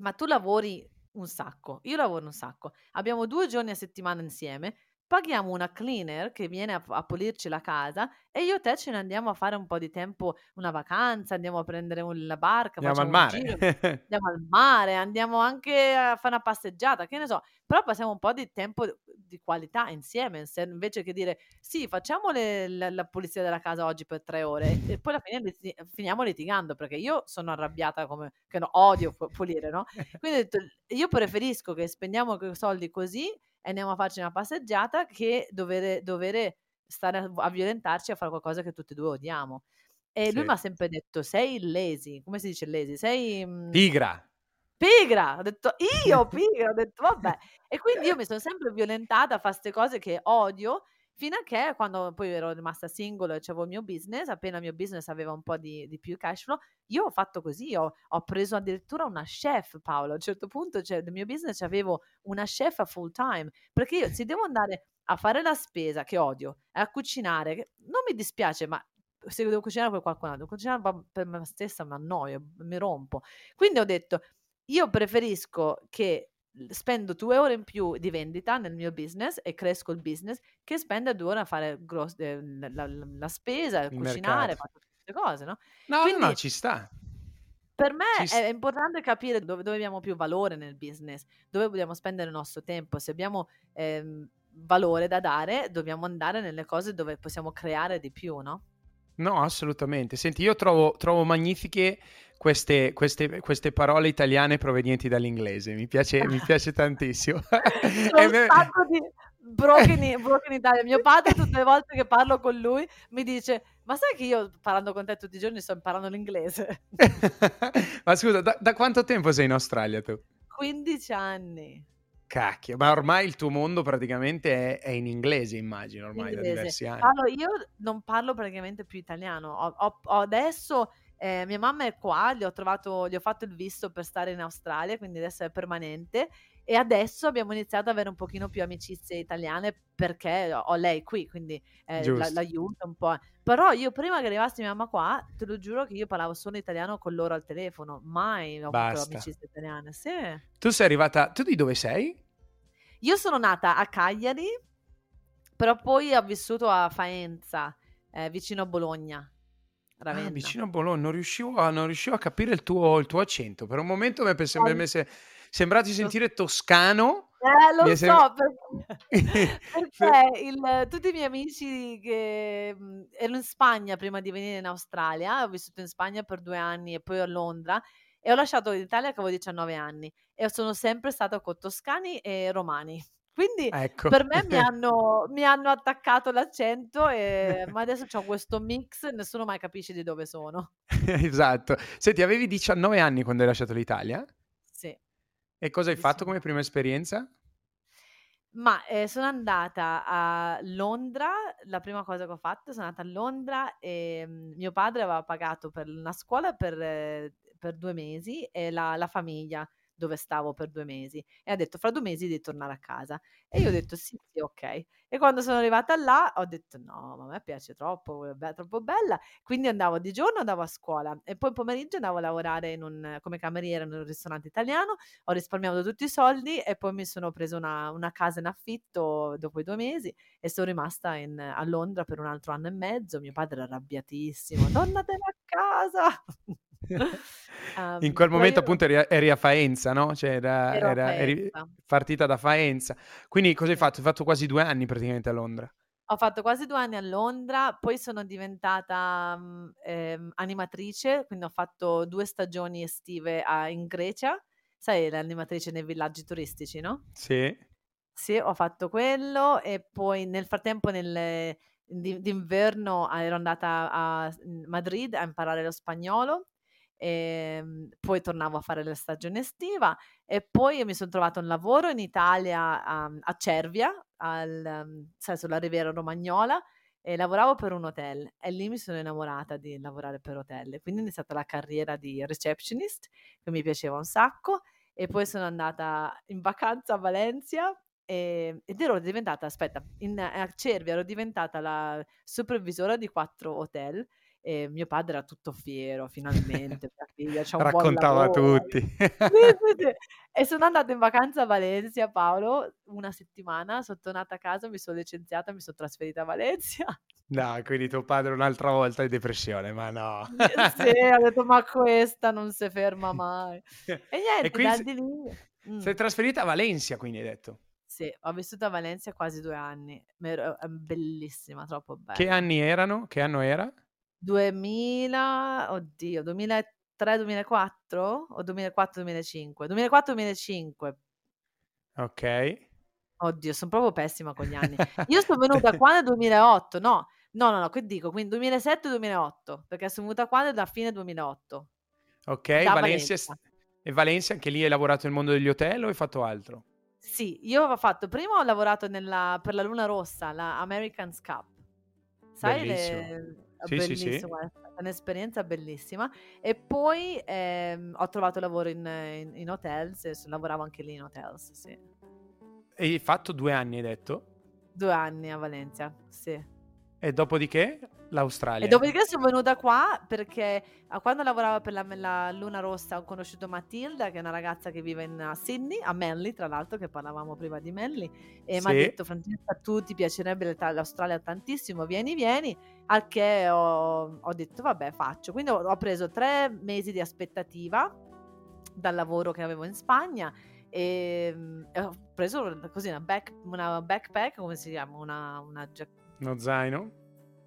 ma tu lavori un sacco, io lavoro un sacco, abbiamo due giorni a settimana insieme, paghiamo una cleaner che viene a, a pulirci la casa e io e te ce ne andiamo a fare un po' di tempo, una vacanza, andiamo a prendere un- la barca, Andiamo al mare. giro, andiamo al mare, andiamo anche a fare una passeggiata, che ne so, però passiamo un po' di tempo di qualità insieme, invece che dire sì, facciamo le- la, la pulizia della casa oggi per tre ore e poi alla fine liti- finiamo litigando perché io sono arrabbiata come che no, odio pu- pulire, no? Quindi ho detto, io preferisco che spendiamo quei soldi così e andiamo a farci una passeggiata che dover, dover stare a, a violentarci a fare qualcosa che tutti e due odiamo. E lui Sì. mi ha sempre detto: Sei lazy, come si dice lazy? Sei mm, Pigra. pigra. Ho detto io pigra, ho detto vabbè. E quindi io mi sono sempre violentata a fare queste cose che odio. Fino a che quando poi ero rimasta single e avevo il mio business, appena il mio business aveva un po' di, di più cash flow, io ho fatto così, ho, ho preso addirittura una chef, Paolo. A un certo punto cioè, nel mio business avevo una chef full time, perché io se devo andare a fare la spesa, che odio, a cucinare, che non mi dispiace, ma se devo cucinare per qualcun altro, cucinare per me stessa mi annoio, mi rompo. Quindi ho detto, io preferisco che spendo due ore in più di vendita nel mio business e cresco il business che spendere due ore a fare gross- eh, la, la- la spesa, Il cucinare, tutte queste cose, no? No, no, no, Quindi ci sta. per me Ci è importante capire dove, dove abbiamo più valore nel business, dove vogliamo spendere il nostro tempo. Se abbiamo ehm, valore da dare, dobbiamo andare nelle cose dove possiamo creare di più, no? No, assolutamente. Senti, io trovo, trovo magnifiche queste, queste- queste parole italiane provenienti dall'inglese. Mi piace, mi piace tantissimo. Sono me- sacco di broken, in- broken Italia. Mio padre, tutte le volte che parlo con lui, mi dice: Ma sai che io parlando con te tutti i giorni sto imparando l'inglese? Ma scusa, da, da quanto tempo sei in Australia tu? 15 anni. Cacchio, ma ormai il tuo mondo praticamente è, è in inglese, immagino, ormai da Inglese. diversi anni. Parlo- io non parlo praticamente più italiano. Ho, ho- ho adesso eh, mia mamma è qua, gli ho trovato, gli ho fatto il visto per stare in Australia, quindi adesso è permanente. E adesso abbiamo iniziato ad avere un pochino più amicizie italiane perché ho lei qui, quindi eh, la- l'aiuto un po'. Però io prima che arrivassi mia mamma qua, te lo giuro che io parlavo solo italiano con loro al telefono, mai ho avuto amicizie italiane. Sì. Tu sei arrivata... Tu di dove sei? Io sono nata a Cagliari, però poi ho vissuto a Faenza, eh, vicino a Bologna, Ravenna. Ah, vicino a Bologna, non riuscivo a, non riuscivo a capire il tuo, il tuo accento. Per un momento mi è sem- mi è se- sembrato di sentire toscano. Eh, lo sem- so, perché, perché il- tutti i miei amici che mh, ero in Spagna prima di venire in Australia, ho vissuto in Spagna per due anni e poi a Londra e ho lasciato l'Italia che avevo 19 anni e sono sempre stata con toscani e romani. Quindi Ecco. per me mi hanno, mi hanno attaccato l'accento, e, ma adesso ho questo mix, nessuno mai capisce di dove sono. Esatto. Senti, avevi 19 anni quando hai lasciato l'Italia? Sì. E cosa hai Sì, fatto come prima esperienza? Ma eh, sono andata a Londra, la prima cosa che ho fatto, sono andata a Londra e mm, mio padre aveva pagato per una scuola per, eh, per due mesi e la, la famiglia dove stavo per due mesi e ha detto fra due mesi devi tornare a casa e io ho detto sì, sì, ok. E quando sono arrivata là ho detto no, ma a me piace troppo, è troppo bella. Quindi andavo di giorno, andavo a scuola e poi pomeriggio andavo a lavorare un- come cameriera in un ristorante italiano ho risparmiato tutti i soldi e poi mi sono preso una, una casa in affitto dopo i due mesi e sono rimasta in- a Londra per un altro anno e mezzo. Mio padre era arrabbiatissimo, tornatene a casa. In Ehm, quel momento io appunto eri a, eri a Faenza, no? Cioè era, era- eri Faenza. partita da Faenza. Quindi cosa hai fatto? Hai fatto quasi due anni praticamente a Londra. Ho fatto quasi due anni a Londra, poi sono diventata mm, ehm, animatrice, quindi ho fatto due stagioni estive a- in Grecia. Sai, l'animatrice nei villaggi turistici, no? Sì. Sì, ho fatto quello e poi nel frattempo nel di d'inverno a ero andata a mhmm, Madrid a imparare lo spagnolo, ehm, poi tornavo a fare la stagione estiva e poi mi son trovata un lavoro in Italia a a Cervia, al mhmm, sai sulla riviera romagnola, e lavoravo per un hotel e lì mi sono innamorata di lavorare per hotel. E quindi ho iniziato la carriera di receptionist, che mi piaceva un sacco, e poi sono andata in vacanza a Valencia Ehm, ed ero diventata aspetta, in a Cervia ero diventata la supervisora di 4 hotel e mio padre era tutto fiero, finalmente figlia Raccontava a tutti. Sì, sì, sì. E sono andata in vacanza a Valencia, Paolo, una settimana, son tornata a casa, mi son licenziata, mi son trasferita a Valencia. No, quindi tuo padre un'altra volta in depressione, ma no. Sì, ho detto: "Ma questa non se ferma mai". E E niente, se- di lì mh. sei trasferita a Valencia, quindi hai detto. Sì, ho vissuto a Valencia quasi 2 anni. È bellissima, troppo Che bella. anni erano? Che anno era? 2000 oddio, 2003, 2004 o 2004, 2005? 2004, 2005. Ok. Oddio, son proprio pessima con gli anni. Io son venuta qua nel 2008, no, no, no, no, che dico, quindi 2007, 2008, perché son venuta qua nella fine 2008, Ok, da Valencia. Valencia. E Valencia, anche lì hai lavorato nel mondo degli hotel o hai fatto altro? Sì, io avevo fatto prima ho lavorato nella per la Luna Rossa, la American's Cup. Sai Bellissimo. le Sì, sì, sì. un'esperienza bellissima. E poi, ehm, ho trovato lavoro in in in hotels e lavoravo anche lì in hotels, sì. E hai fatto due anni, hai detto? 2 anni a Valencia, sì. E dopodiché E l'Australia. dopodiché son venuta qua perché quando lavoravo per la la Luna Rossa ho conosciuto Matilda, che è una ragazza che vive in Sydney, a Manly tra l'altro, che parlavamo prima di Manly, e Sì. detto: "Francesca, tu ti piacerebbe l'Australia tantissimo, vieni, vieni." Al che ho ho detto: "Vabbè, faccio." Quindi ho ho preso 3 mesi di aspettativa dal lavoro che avevo in Spagna, e ho preso così una back una backpack, come si chiama, una una Uno zaino?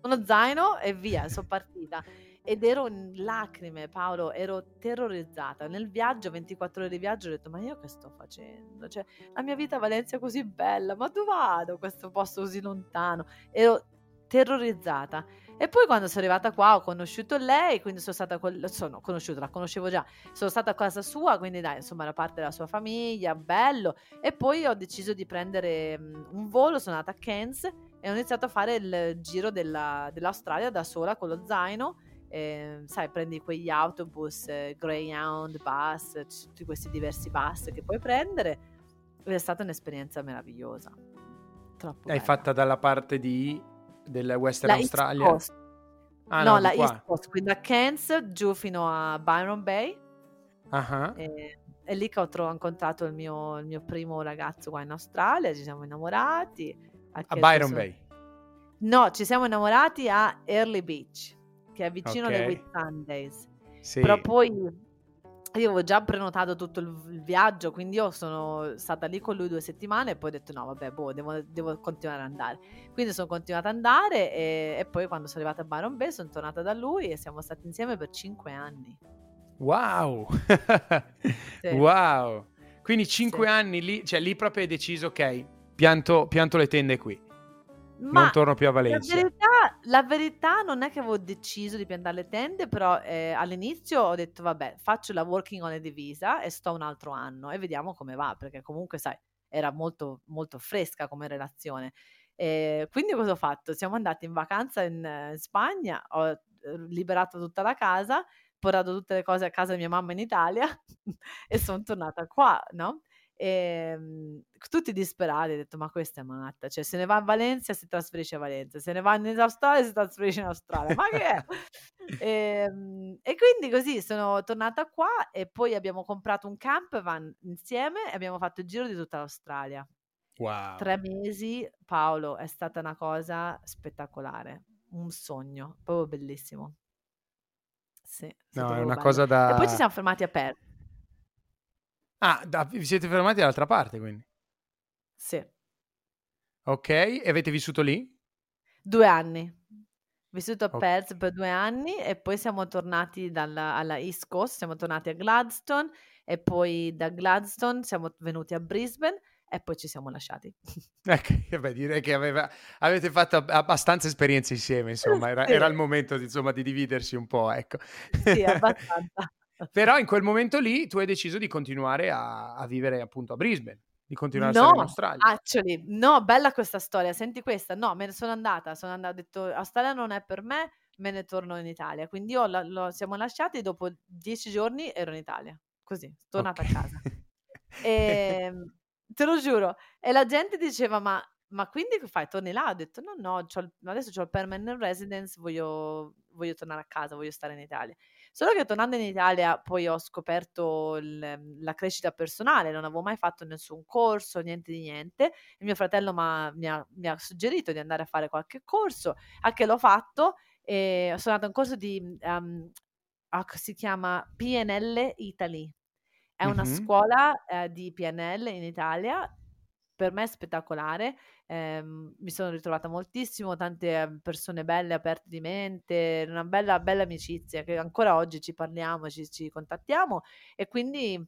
uno zaino e via, son partita. Ed ero in lacrime, Paolo, ero terrorizzata. Nel viaggio, 24 ore di viaggio, ho detto: "Ma io che sto facendo? Cioè, la mia vita a Valencia è così bella, ma dove vado? Questo posto così lontano." Ero terrorizzata. E poi quando sono arrivata qua ho conosciuto lei, quindi sono stata col sono conosciuta, la conoscevo già. Sono stata a casa sua, quindi dai, insomma, era parte della sua famiglia, bello. E poi ho deciso di prendere, mhmm, un volo, sono andata a Cairns e ho iniziato a fare il giro della dell'Australia da sola con lo zaino. Ehm, sai, prendi quegli autobus, eh, Greyhound, bus, tutti questi diversi bus che puoi prendere ed è stata un'esperienza meravigliosa. Troppo L'hai bella. fatta dalla parte di del Western La East Australia? Coast. Ah, no, no, la East. Coast, quindi da Cairns giù fino a Byron Bay. Ah-ah. Ehm, è lì che ho tro incontrato il mio il mio primo ragazzo qua in Australia, ci siamo innamorati. A che Byron adesso Bay. no, ci siamo innamorati a Early Beach, che è vicino alle Ok. Whitsundays. Sì. Però poi io avevo già prenotato tutto il, viaggio, quindi io sono stata lì con lui due settimane e poi ho detto no, vabbè, boh, devo, devo continuare ad andare. Quindi sono continuata ad andare e, e, poi quando sono arrivata a Byron Bay sono tornata da lui e siamo stati insieme per cinque anni. Wow! sì. Wow! Quindi cinque sì. anni lì, cioè lì proprio hai deciso, ok, pianto, pianto le tende qui. Ma non torno più a Valencia. La verità, la verità, non è che avevo deciso di piantare le tende, però eh, all'inizio ho detto vabbè, faccio la working holiday visa e sto un altro anno e vediamo come va, perché comunque sai, era molto, molto fresca come relazione. E quindi cosa ho fatto? Siamo andati in vacanza in, in Spagna, ho eh, liberato tutta la casa, portato tutte le cose a casa di mia mamma in Italia e sono tornata qua, no? E, ehm, tutti disperati, ho detto ma questa è matta, cioè se ne va a Valencia si trasferisce a Valencia, se ne va in Australia si trasferisce in Australia, ma che è? e, ehm, e, quindi così sono tornata qua e poi abbiamo comprato un campervan insieme e abbiamo fatto il giro di tutta l'Australia. Wow. Tre mesi, Paolo, è stata una cosa spettacolare, un sogno, proprio bellissimo. Sì, no, è una bello. cosa da... E poi ci siamo fermati a Perth. Ah, da, vi siete fermati dall'altra parte, quindi? Sì. Ok, e avete vissuto lì? Due anni. Vissuto a okay. Perth per due anni e poi siamo tornati dalla, alla East Coast, siamo tornati a Gladstone e poi da Gladstone siamo venuti a Brisbane e poi ci siamo lasciati. Ecco, beh, direi che aveva, avete fatto abbastanza esperienze insieme, insomma, era, sì. era il momento insomma, di dividersi un po', ecco. Sì, abbastanza. Però in quel momento lì tu hai deciso di continuare a, a vivere appunto a Brisbane, di continuare no, a stare in Australia. Actually, no, bella questa storia, senti questa, no, me ne sono andata, sono andata, ho detto Australia non è per me, me ne torno in Italia. Quindi io la, lo, siamo lasciati dopo dieci giorni ero in Italia, così, tornata okay. a casa. e, ehm, te lo giuro. E la gente diceva, ma ma quindi che fai? Torni là? Ho detto no, no, c'ho il, adesso ho il permanent residence, voglio, voglio, tornare a casa, voglio stare in Italia. Solo che tornando in Italia poi ho scoperto il, la crescita personale, non avevo mai fatto nessun corso, niente di niente. E mio fratello mi ha, mi ha suggerito di andare a fare qualche corso, a che l'ho fatto e sono andato a un corso di, um, si chiama PNL Italy. È una mm-hmm. scuola eh, di PNL in Italia per me è spettacolare, ehm, mi sono ritrovata moltissimo, tante ehm, persone belle, aperte di mente, una bella, bella amicizia che ancora oggi ci parliamo, ci, ci contattiamo e quindi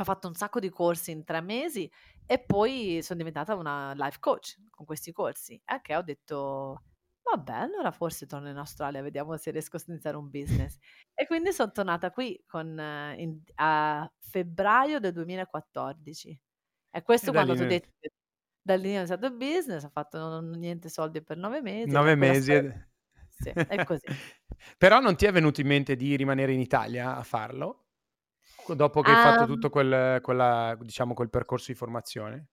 ho fatto un sacco di corsi in tre mesi e poi sono diventata una life coach con questi corsi e che ho detto vabbè allora forse torno in Australia vediamo se riesco a iniziare un business. E quindi sono tornata qui con, in, a febbraio del 2014 e questo e quando ti ho detto che da lì ho iniziato il business, ho fatto non, niente soldi per nove mesi. Nove mesi. Storia... Sì, è così. Però non ti è venuto in mente di rimanere in Italia a farlo? Dopo che um, hai fatto ehm tutto quel, quella, diciamo, quel percorso di formazione?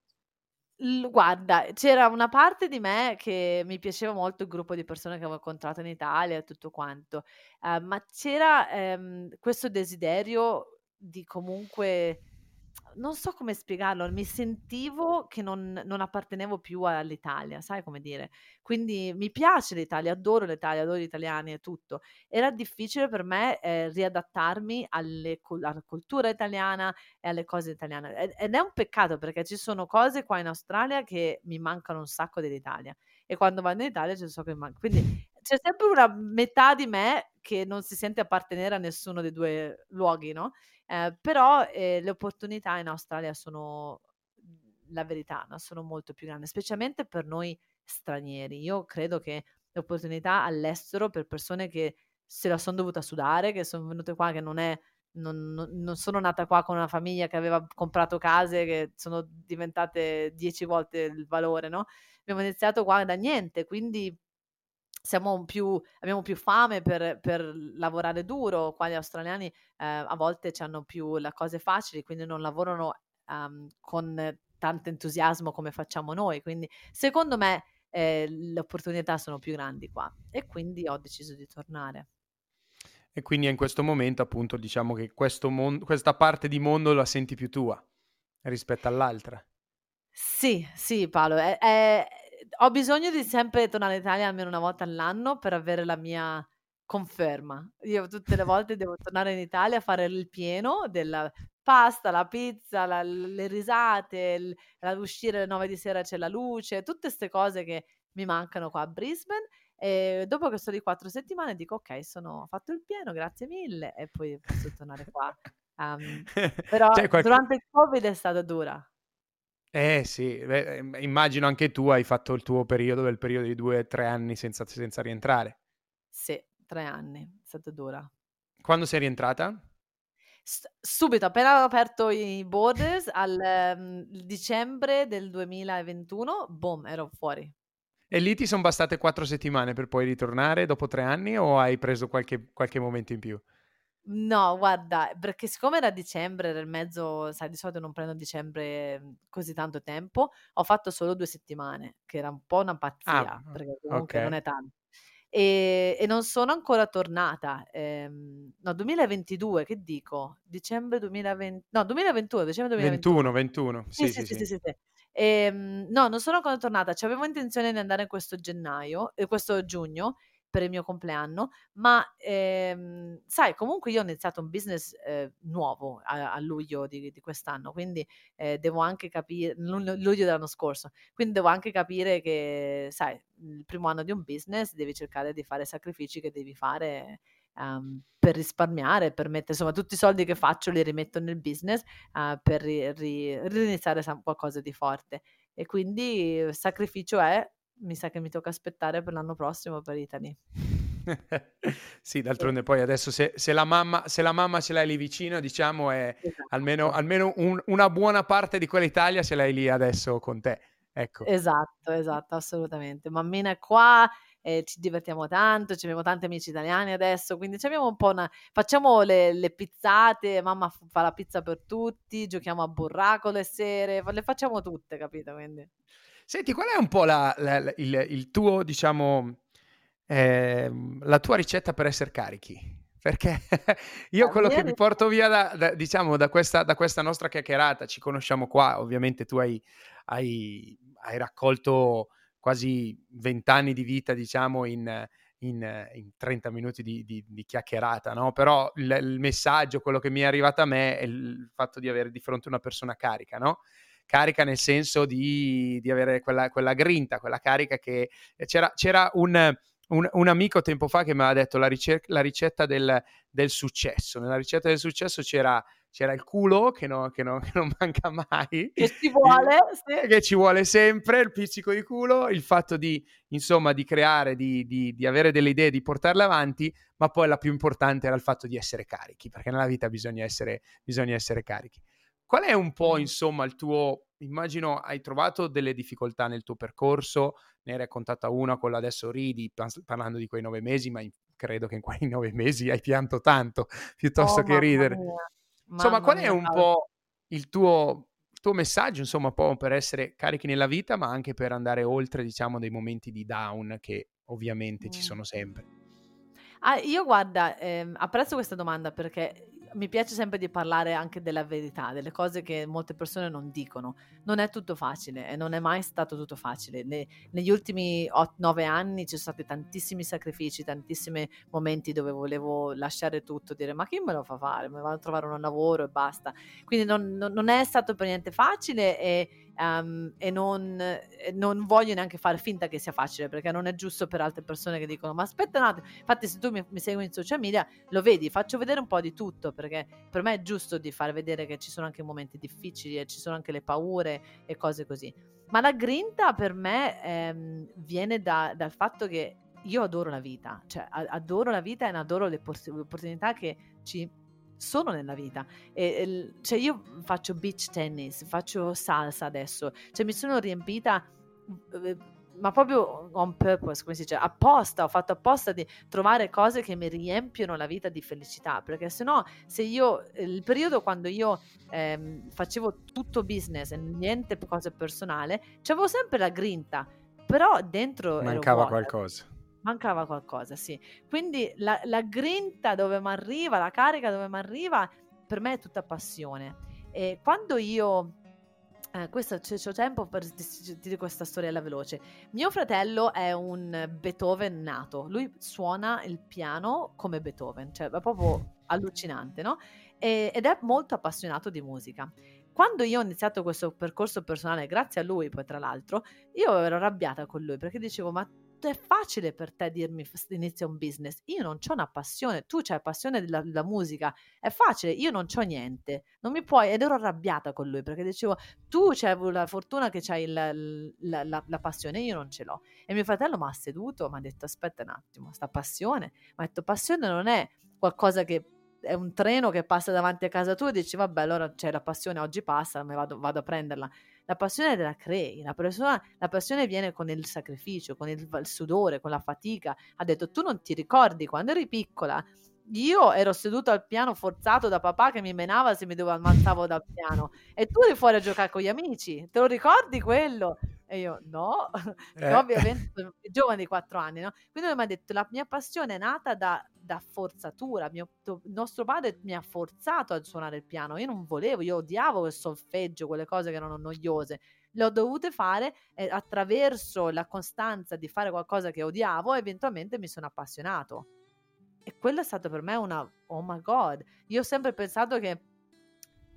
Guarda, c'era una parte di me che mi piaceva molto il gruppo di persone che avevo incontrato in Italia e tutto quanto, uh, ma c'era um, questo desiderio di comunque non so come spiegarlo, mi sentivo che non, non, appartenevo più all'Italia, sai come dire? Quindi mi piace l'Italia, adoro l'Italia, adoro gli italiani e tutto. Era difficile per me eh, riadattarmi alle, alla cultura italiana e alle cose italiane. Ed è un peccato perché ci sono cose qua in Australia che mi mancano un sacco dell'Italia. E quando vado in Italia c'è so che manca. Quindi c'è sempre una metà di me che non si sente appartenere a nessuno dei due luoghi, no? Eh, però eh, le opportunità in Australia sono la verità, no? sono molto più grandi, specialmente per noi stranieri. Io credo che le opportunità all'estero per persone che se la sono dovuta sudare, che sono venute qua, che non è non, non, sono nata qua con una famiglia che aveva comprato case che sono diventate dieci volte il valore, no? Abbiamo iniziato qua da niente, quindi più, abbiamo più fame per, per, lavorare duro, qua gli australiani eh, a volte hanno più le cose facili, quindi non lavorano um, con tanto entusiasmo come facciamo noi. Quindi secondo me eh, le opportunità sono più grandi qua e quindi ho deciso di tornare. E quindi in questo momento appunto diciamo che mon- questa parte di mondo la senti più tua rispetto all'altra. Sì, sì Paolo, è, è ho bisogno di sempre tornare in Italia almeno una volta all'anno per avere la mia conferma. Io tutte le volte devo tornare in Italia a fare il pieno della pasta, la pizza, la le risate, la uscire alle 9 di sera c'è la luce, tutte 'ste cose che mi mancano qua a Brisbane. E dopo che sto lì 4 settimane dico: "Okay, sono ho fatto il pieno, grazie mille", e poi posso tornare qua. Um, però qualche durante il Covid è stata dura. Eh sì, beh, ehm, immagino anche tu hai fatto il tuo periodo, quel periodo di 2, 3 anni senza senza rientrare. Sì, 3 anni, è stata dura. Quando sei rientrata? S subito, appena ho aperto i borders al, mhmm, dicembre del 2021, boom, ero fuori. E lì ti son bastate 4 settimane per poi ritornare dopo 3 anni o hai preso qualche qualche momento in più? No, guarda, perché siccome era dicembre, era il mezzo sai di solito non prendo dicembre, mhmm, così tanto tempo, ho fatto solo 2 settimane, che era un po' una Ah, pazzia, mh, perché comunque non okay. è tan Ehm, e non sono ancora tornata. Ehm, no 2022, che dico? Dicembre 2020 no 2021, dicembre 2021. 21, 21, Sì, sì, sì, sì, sì, sì. sì, sì. Ehm, no, non sono ancora tornata. C'avevo intenzione di andare questo gennaio ehm, questo giugno per il mio compleanno, ma, ehm, sai comunque io ho iniziato un business, ehm, nuovo a a luglio di di quest'anno, quindi, ehm, devo anche capi lu luglio dell'anno scorso, quindi devo anche capire che, sai, il primo anno di un business devi cercare di fare sacrifici che devi fare, ehm, per risparmiare, per mette insomma tutti i soldi che faccio li rimetto nel business, uhm, per ri ri riniziare qualcosa di forte. E quindi il sacrificio è mi sa che mi tocca aspettare per l'anno prossimo per Italy. Sì, d'altronde poi adesso se se la mamma se la mamma ce l'hai lì vicino, diciamo, è almeno Esatto. almeno un una buona parte di quell'Italia ce l'hai lì adesso con te, ecco. Esatto, esatto, assolutamente. Mammina è qua, e ci divertiamo tanto, c'abbiamo tanti amici italiani adesso, quindi c'abbiamo un po' una facciamo le le pizzate, mamma fa la pizza per tutti, giochiamo a burraco le sere, le facciamo tutte, capito, quindi Senti, qual è un po' la la l il il tuo diciamo, ehm, la tua ricetta per esser carichi? Perché io la quello che mi porto via da da diciamo da questa da questa nostra chiacchierata, ci conosciamo qua, ovviamente tu hai hai hai raccolto quasi 20 anni di vita diciamo in in in 30 minuti di di di chiacchierata, no, però il il messaggio, quello che mi è arrivato a me è il fatto di avere di fronte una persona carica, no, carica nel senso di di avere quella quella grinta, quella carica che ehm, c'era c'era un un un amico tempo fa che m'aveva detto la ricer la ricetta del del successo. Nella ricetta del successo c'era c'era il culo che no che no che non manca mai, Che ci vuole, sì. che ci vuole sempre, il pizzico di culo, il fatto di insomma di creare, di di di avere delle idee, di portarle avanti, ma poi la più importante era il fatto di essere carichi, perché nella vita bisogna essere bisogna essere carichi. Qual è un po' insomma il tuo immagino hai trovato delle difficoltà nel tuo percorso, ne hai raccontata una, quella adesso ridi parlando di quei 9 mesi, ma in credo che in quei 9 mesi hai pianto tanto piuttosto Oh che ridere. Insomma, qual è un po' il tuo il tuo messaggio, insomma, un po' per essere carichi nella vita, ma anche per andare oltre, diciamo, dei momenti di down che ovviamente ci Mh. sono sempre? Ah, io guarda, ehm, apprezzo questa domanda perché mi piace sempre di parlare anche della verità, delle cose che molte persone non dicono. Non è tutto facile e non è mai stato tutto facile. Ne- negli ultimi 9 anni ci sono stati tantissimi sacrifici, tantissimi momenti dove volevo lasciare tutto, dire ma chi me lo fa fare? Me vado a trovare un lavoro e basta. Quindi non, non- non è stato per niente facile e, ehm, e non, non voglio neanche fare finta che sia facile perché non è giusto per altre persone che dicono ma aspetta un attimo, infatti se tu mi, mi segui in social media lo vedi, faccio vedere un po' di tutto perché per me è giusto di far vedere che ci sono anche momenti difficili e ci sono anche le paure e cose così. Ma la grinta per me ehm, viene da- dal fatto che io adoro la vita, cioè adoro la vita e adoro le, poss- opportunità che ci sono nella vita. E, e cioè io faccio beach tennis, faccio salsa adesso, cioè mi sono riempita ma proprio on purpose, come si dice, apposta, ho fatto apposta di trovare cose che mi riempiono la vita di felicità, perché se no, se io, il periodo quando io ehm, facevo tutto business e niente cose personale, c'avevo sempre la grinta, però dentro Mancava qualcosa. Mancava qualcosa, sì. Quindi la, la grinta dove mi arriva, la carica dove mi arriva, per me è tutta passione. E quando io Eh, questo c'ho tempo per dire questa storiella veloce. Mio fratello è un Beethoven nato. Lui suona il piano come Beethoven, cioè è proprio allucinante, no? E, ed è molto appassionato di musica. Quando io ho iniziato questo percorso personale, grazie a lui poi tra l'altro, io ero arrabbiata con lui perché dicevo ma è facile per te dirmi inizia un business. Io non ho una passione, tu c'hai passione della, della, musica, è facile, io non ho niente, non mi puoi. Ed ero arrabbiata con lui perché dicevo, tu c'hai la fortuna che c'hai la, la, la, la passione, io non ce l'ho. E mio fratello mi ha seduto, mi ha detto, aspetta un attimo, sta passione. Mi ha detto, passione non è qualcosa che è un treno che passa davanti a casa tua e dici vabbè allora c'è la passione oggi passa vado, vado a prenderla la passione della crei, la, persona, la passione viene con il sacrificio, con il, il sudore, con la fatica. Ha detto, tu non ti ricordi quando eri piccola? Io ero seduto al piano forzato da papà che mi menava se mi dovevo alzavo dal piano e tu eri fuori a giocare con gli amici, te lo ricordi quello? E io no, eh. ovviamente sono più giovane di quattro anni, no? Quindi mi ha detto la mia passione è nata da, da forzatura, mio, nostro padre mi ha forzato a suonare il piano, io non volevo, io odiavo il solfeggio, quelle cose che erano noiose, le ho dovute fare e attraverso la costanza di fare qualcosa che odiavo, eventualmente mi sono appassionato. E quello è stato per me una, oh my god, io ho sempre pensato che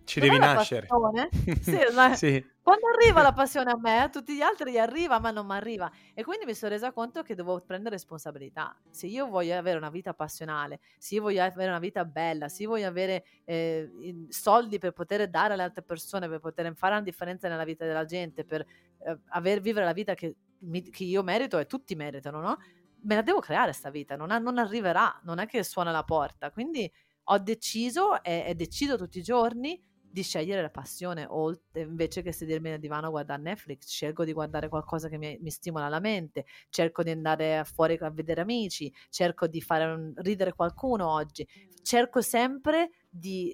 ci devi nascere. Sì, ma sì. Quando arriva la passione a me, a tutti gli altri gli arriva, ma non mi arriva. E quindi mi sono resa conto che devo prendere responsabilità. Se io voglio avere una vita passionale, se io voglio avere una vita bella, se io voglio avere eh, soldi per poter dare alle altre persone, per poter fare una differenza nella vita della gente, per eh, aver, vivere la vita che, mi, che, io merito e tutti meritano, no? Me la devo creare sta vita, non, ha, non arriverà, non è che suona la porta. Quindi ho deciso e, e decido tutti i giorni di scegliere la passione oltre, invece che sedermi nel divano a guardare Netflix, scelgo di guardare qualcosa che mi, mi, stimola la mente, cerco di andare fuori a vedere amici, cerco di fare un, ridere qualcuno oggi, cerco sempre di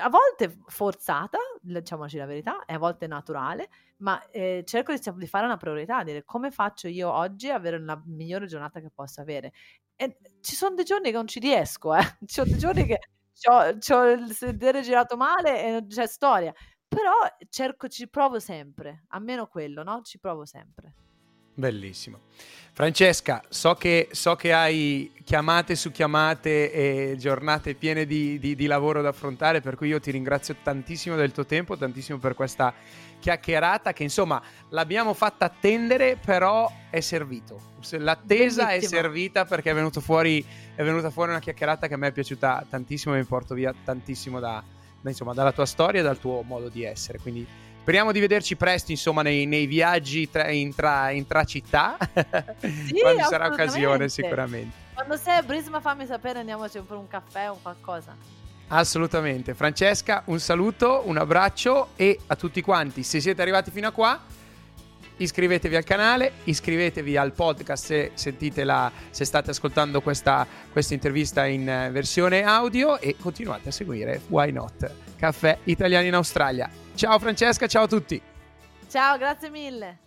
a volte forzata, diciamoci la verità, e a volte naturale, ma eh, cerco di, di, fare una priorità, dire come faccio io oggi ad avere la migliore giornata che posso avere. E ci sono dei giorni che non ci riesco, eh. ci sono dei giorni che c'ho, il sedere girato male e non c'è storia. Però cerco, ci provo sempre, almeno quello, no? Ci provo sempre. Bellissimo. Francesca, so che, so che, hai chiamate su chiamate e giornate piene di, di, di, lavoro da affrontare, per cui io ti ringrazio tantissimo del tuo tempo, tantissimo per questa chiacchierata che insomma l'abbiamo fatta attendere, però è servito. L'attesa Bellissimo. è servita perché è, venuto fuori, è venuta fuori una chiacchierata che a me è piaciuta tantissimo e mi porto via tantissimo da, da, insomma, dalla tua storia e dal tuo modo di essere. Quindi Speriamo di vederci presto, insomma, nei, nei viaggi tra, in, tra, in tra città. Sì, Quando sarà occasione, sicuramente. Quando sei a Brisma, fammi sapere, andiamoci per un caffè o qualcosa. Assolutamente. Francesca, un saluto, un abbraccio e a tutti quanti, se siete arrivati fino a qua, iscrivetevi al canale, iscrivetevi al podcast se, sentite la, se state ascoltando questa, questa intervista in eh, versione audio e continuate a seguire Why Not Caffè Italiani in Australia. Ciao Francesca, ciao a tutti. Ciao, grazie mille.